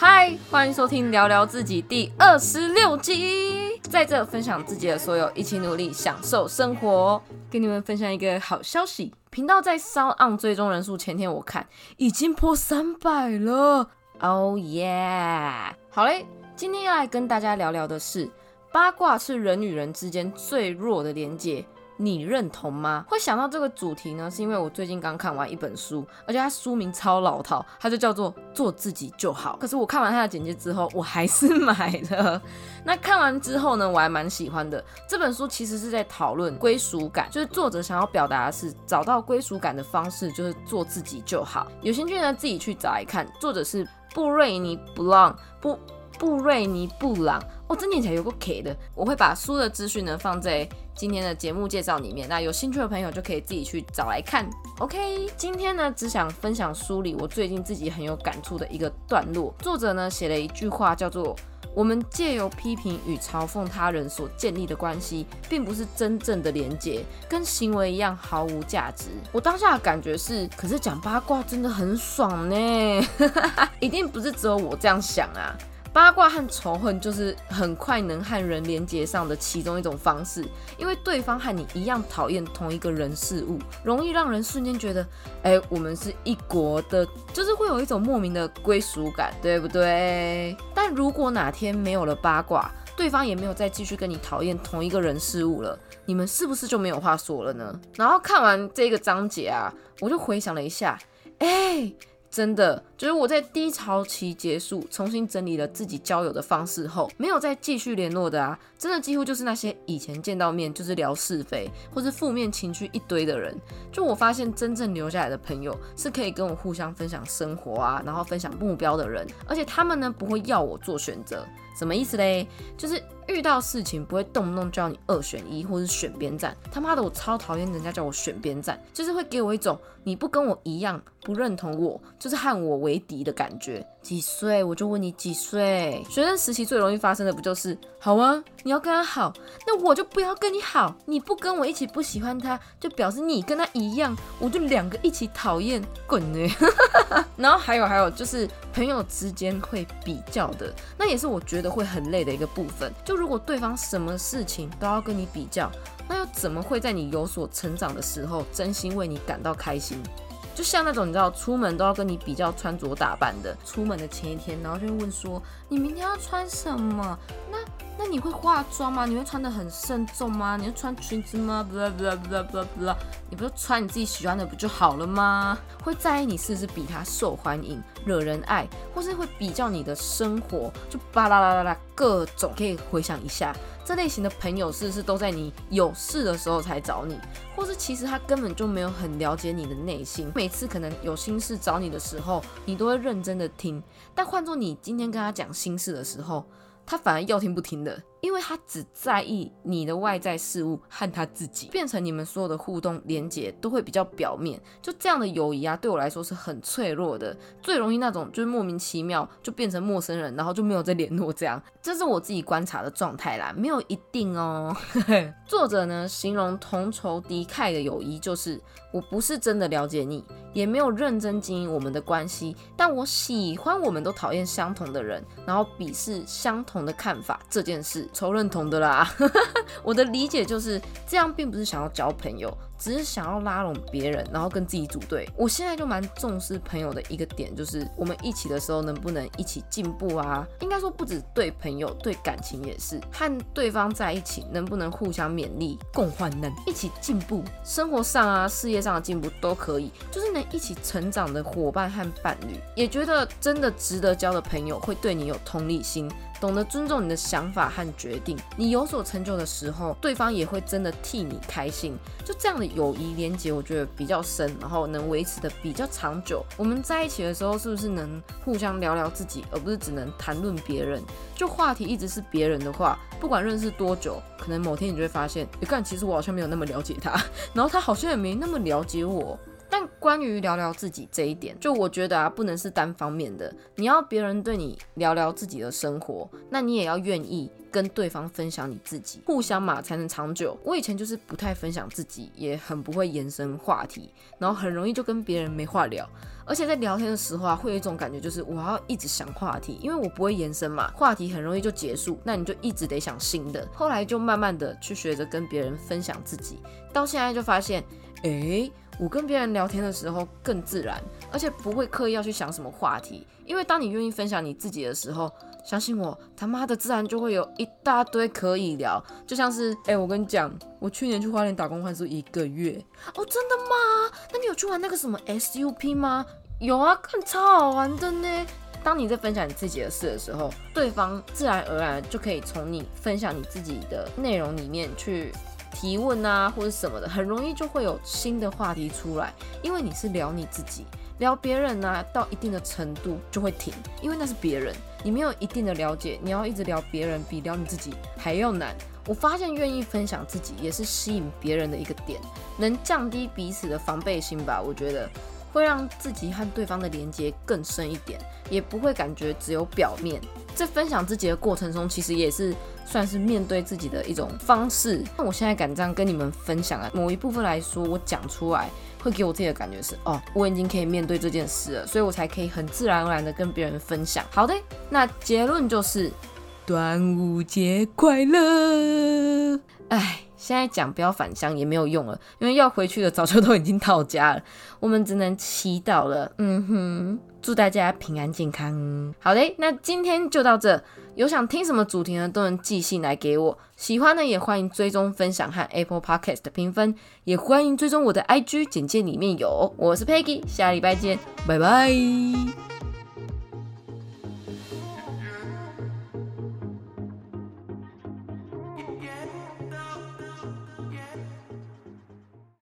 嗨，欢迎收听聊聊自己第二十六集，在这分享自己的所有，一起努力享受生活。跟你们分享一个好消息，频道在 Sound On 追踪人数前天我看已经破三百了，Oh yeah！好嘞，今天要来跟大家聊聊的是八卦是人与人之间最弱的连接。你认同吗？会想到这个主题呢，是因为我最近刚看完一本书，而且它书名超老套，它就叫做《做自己就好》。可是我看完它的简介之后，我还是买了。那看完之后呢，我还蛮喜欢的。这本书其实是在讨论归属感，就是作者想要表达的是找到归属感的方式就是做自己就好。有兴趣呢，自己去找来看。作者是布瑞尼·布朗，布布瑞尼·布朗。哦，这念起来有个 K 的。我会把书的资讯呢放在今天的节目介绍里面，那有兴趣的朋友就可以自己去找来看。OK，今天呢只想分享书里我最近自己很有感触的一个段落。作者呢写了一句话，叫做“我们借由批评与嘲讽他人所建立的关系，并不是真正的连结，跟行为一样毫无价值。”我当下的感觉是，可是讲八卦真的很爽呢，一定不是只有我这样想啊。八卦和仇恨就是很快能和人连接上的其中一种方式，因为对方和你一样讨厌同一个人事物，容易让人瞬间觉得，哎，我们是一国的，就是会有一种莫名的归属感，对不对？但如果哪天没有了八卦，对方也没有再继续跟你讨厌同一个人事物了，你们是不是就没有话说了呢？然后看完这个章节啊，我就回想了一下，哎。真的，就是我在低潮期结束，重新整理了自己交友的方式后，没有再继续联络的啊，真的几乎就是那些以前见到面就是聊是非或是负面情绪一堆的人。就我发现，真正留下来的朋友是可以跟我互相分享生活啊，然后分享目标的人，而且他们呢不会要我做选择。什么意思嘞？就是遇到事情不会动不动叫你二选一或是选边站。他妈的，我超讨厌人家叫我选边站，就是会给我一种你不跟我一样，不认同我，就是和我为为敌的感觉。几岁？我就问你几岁？学生时期最容易发生的不就是好啊？你要跟他好，那我就不要跟你好。你不跟我一起不喜欢他，就表示你跟他一样，我就两个一起讨厌，滚呢！然后还有还有就是朋友之间会比较的，那也是我觉得会很累的一个部分。就如果对方什么事情都要跟你比较，那又怎么会在你有所成长的时候真心为你感到开心？就像那种你知道出门都要跟你比较穿着打扮的，出门的前一天，然后就会问说你明天要穿什么？那那你会化妆吗？你会穿的很慎重吗？你会穿裙子吗？你不是穿你自己喜欢的不就好了吗？会在意你是不是比他受欢迎、惹人爱，或是会比较你的生活，就巴拉啦啦啦各种，可以回想一下。这类型的朋友是不是都在你有事的时候才找你，或是其实他根本就没有很了解你的内心，每次可能有心事找你的时候，你都会认真的听，但换做你今天跟他讲心事的时候，他反而要听不听的。因为他只在意你的外在事物和他自己，变成你们所有的互动连接都会比较表面。就这样的友谊啊，对我来说是很脆弱的，最容易那种就是莫名其妙就变成陌生人，然后就没有再联络。这样，这是我自己观察的状态啦，没有一定哦。作者呢形容同仇敌忾的友谊，就是我不是真的了解你，也没有认真经营我们的关系，但我喜欢我们都讨厌相同的人，然后鄙视相同的看法这件事。仇认同的啦，我的理解就是这样，并不是想要交朋友。只是想要拉拢别人，然后跟自己组队。我现在就蛮重视朋友的一个点，就是我们一起的时候能不能一起进步啊？应该说不止对朋友，对感情也是，和对方在一起能不能互相勉励、共患难、一起进步，生活上啊、事业上的进步都可以，就是能一起成长的伙伴和伴侣。也觉得真的值得交的朋友，会对你有同理心，懂得尊重你的想法和决定。你有所成就的时候，对方也会真的替你开心。就这样的。友谊连接我觉得比较深，然后能维持的比较长久。我们在一起的时候，是不是能互相聊聊自己，而不是只能谈论别人？就话题一直是别人的话，不管认识多久，可能某天你就会发现，你看，其实我好像没有那么了解他，然后他好像也没那么了解我。但关于聊聊自己这一点，就我觉得啊，不能是单方面的。你要别人对你聊聊自己的生活，那你也要愿意。跟对方分享你自己，互相嘛才能长久。我以前就是不太分享自己，也很不会延伸话题，然后很容易就跟别人没话聊。而且在聊天的时候啊，会有一种感觉，就是我要一直想话题，因为我不会延伸嘛，话题很容易就结束，那你就一直得想新的。后来就慢慢的去学着跟别人分享自己，到现在就发现，诶，我跟别人聊天的时候更自然，而且不会刻意要去想什么话题，因为当你愿意分享你自己的时候，相信我，他妈的自然就会有一大堆可以聊。就像是，诶，我跟你讲，我去年去花莲打工换宿一个月，哦，真的吗？那你有去玩那个什么 SUP 吗？有啊，看超好玩的呢。当你在分享你自己的事的时候，对方自然而然就可以从你分享你自己的内容里面去提问啊，或者什么的，很容易就会有新的话题出来。因为你是聊你自己，聊别人呢，到一定的程度就会停，因为那是别人，你没有一定的了解，你要一直聊别人，比聊你自己还要难。我发现愿意分享自己，也是吸引别人的一个点，能降低彼此的防备心吧，我觉得。会让自己和对方的连接更深一点，也不会感觉只有表面。在分享自己的过程中，其实也是算是面对自己的一种方式。那我现在敢这样跟你们分享啊，某一部分来说，我讲出来会给我自己的感觉是，哦，我已经可以面对这件事了，所以我才可以很自然而然的跟别人分享。好的，那结论就是，端午节快乐！哎。现在讲不要返乡也没有用了，因为要回去的早就都已经到家了。我们只能祈祷了。嗯哼，祝大家平安健康。好嘞，那今天就到这。有想听什么主题呢，都能寄信来给我。喜欢呢，也欢迎追踪分享和 Apple Podcast 的评分，也欢迎追踪我的 IG，简介里面有。我是 Peggy，下礼拜见，拜拜。